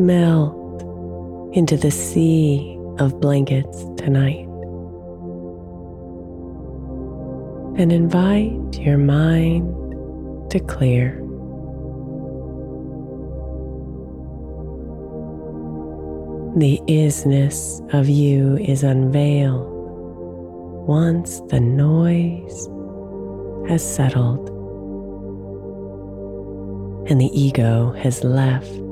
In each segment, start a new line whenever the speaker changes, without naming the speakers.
Melt into the sea of blankets tonight. And invite your mind to clear. The isness of you is unveiled once the noise has settled and the ego has left.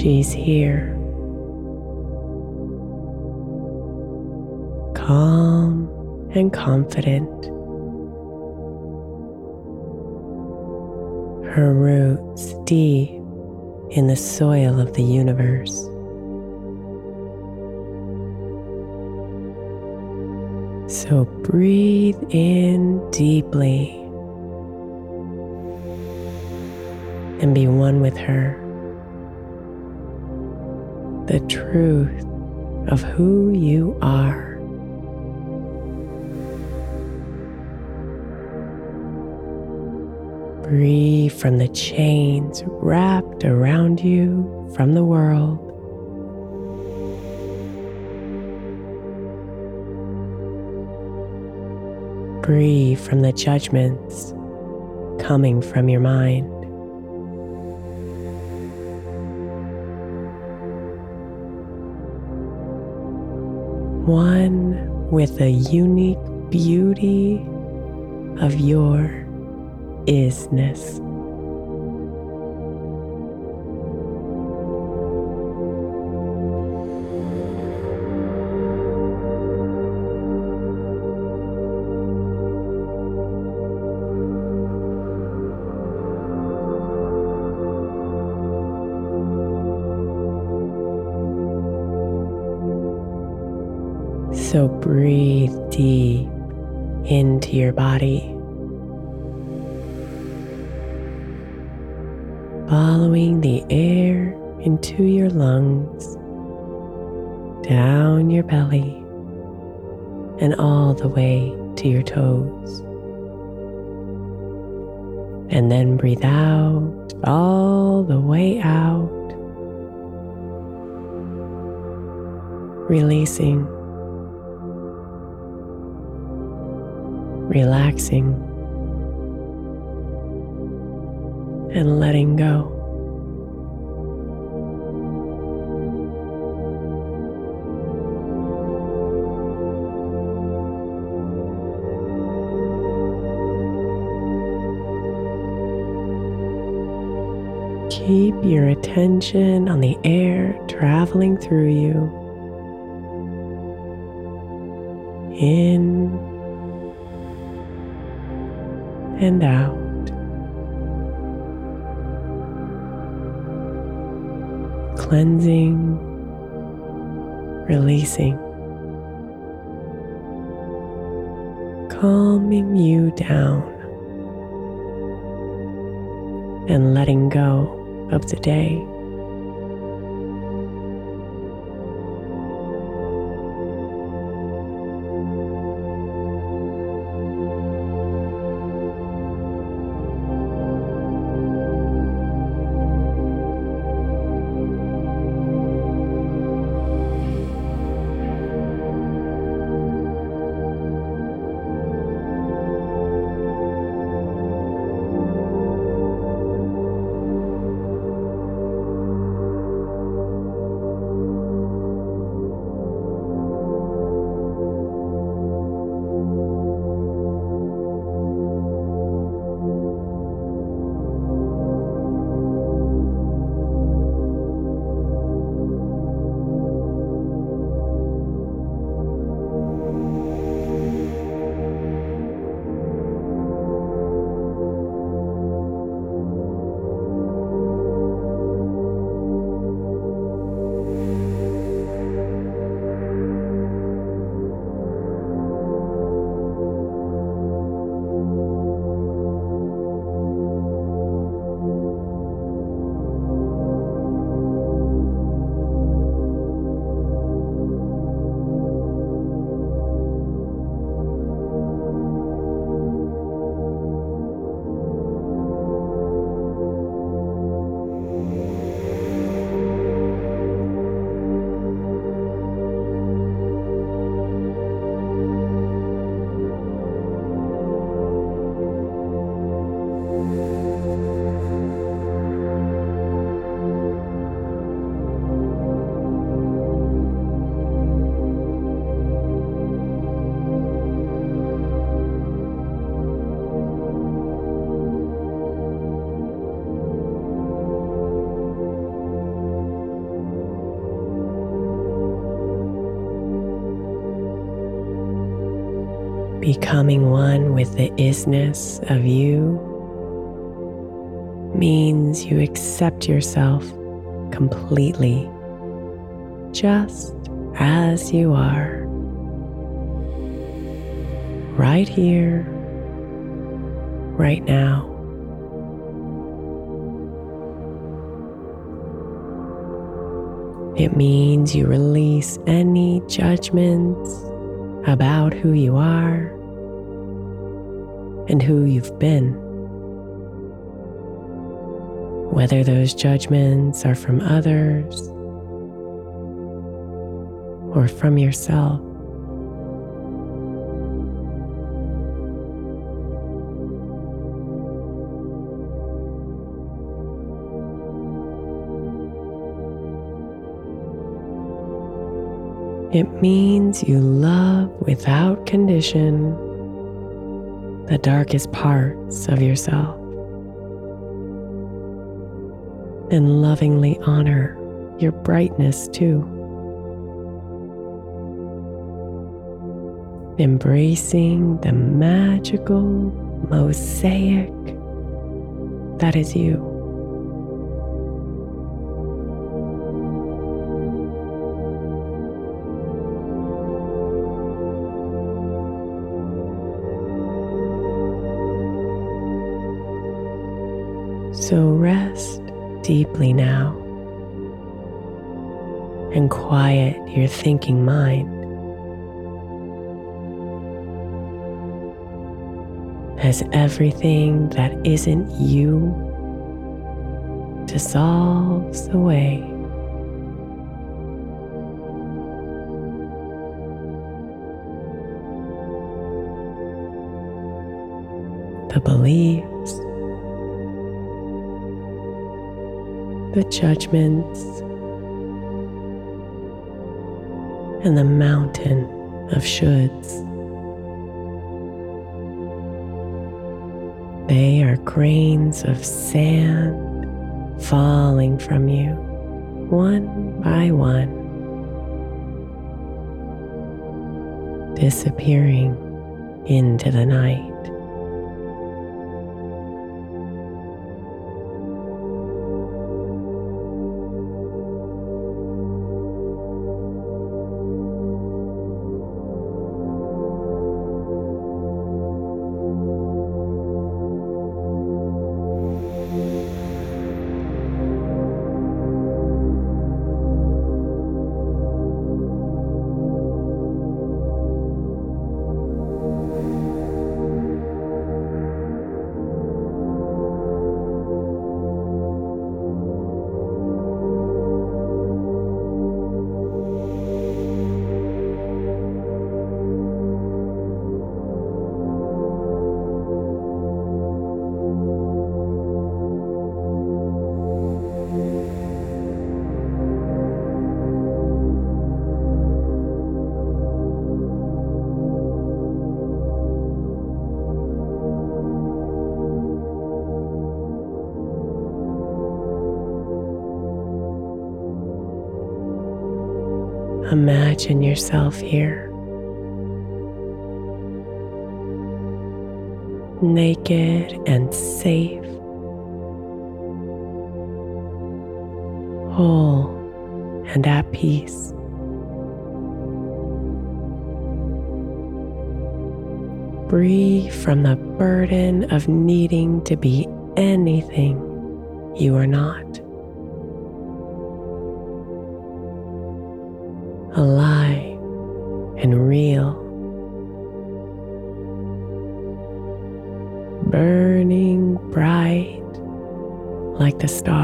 She's here. Calm and confident. Her roots deep in the soil of the universe. So breathe in deeply and be one with her the truth of who you are. Breathe from the chains wrapped around you from the world. Breathe from the judgments coming from your mind. One with the unique beauty of your isness. So breathe deep into your body. Following the air into your lungs, down your belly, and all the way to your toes. And then breathe out all the way out, releasing, relaxing, and letting go. Keep your attention on the air traveling through you. In and out. Cleansing, releasing, calming you down, and letting go of the day. Becoming one with the isness of you means you accept yourself completely, just as you are, right here, right now. It means you release any judgments about who you are and who you've been. Whether those judgments are from others or from yourself. It means you love without condition the darkest parts of yourself and lovingly honor your brightness too. Embracing the magical mosaic that is you. So rest deeply now and quiet your thinking mind. As everything that isn't you dissolves away. The beliefs, the judgments, and the mountain of shoulds. They are grains of sand falling from you one by one, disappearing into the night. Imagine yourself here, naked and safe, whole and at peace. Free from the burden of needing to be anything you are not. Alive and real, burning bright like the stars.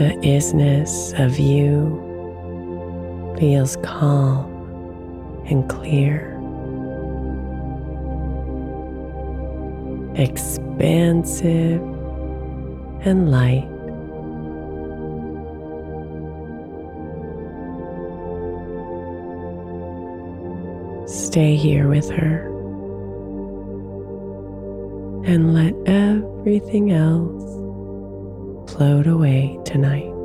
The isness of you feels calm and clear, expansive and light. Stay here with her and let everything else float away tonight.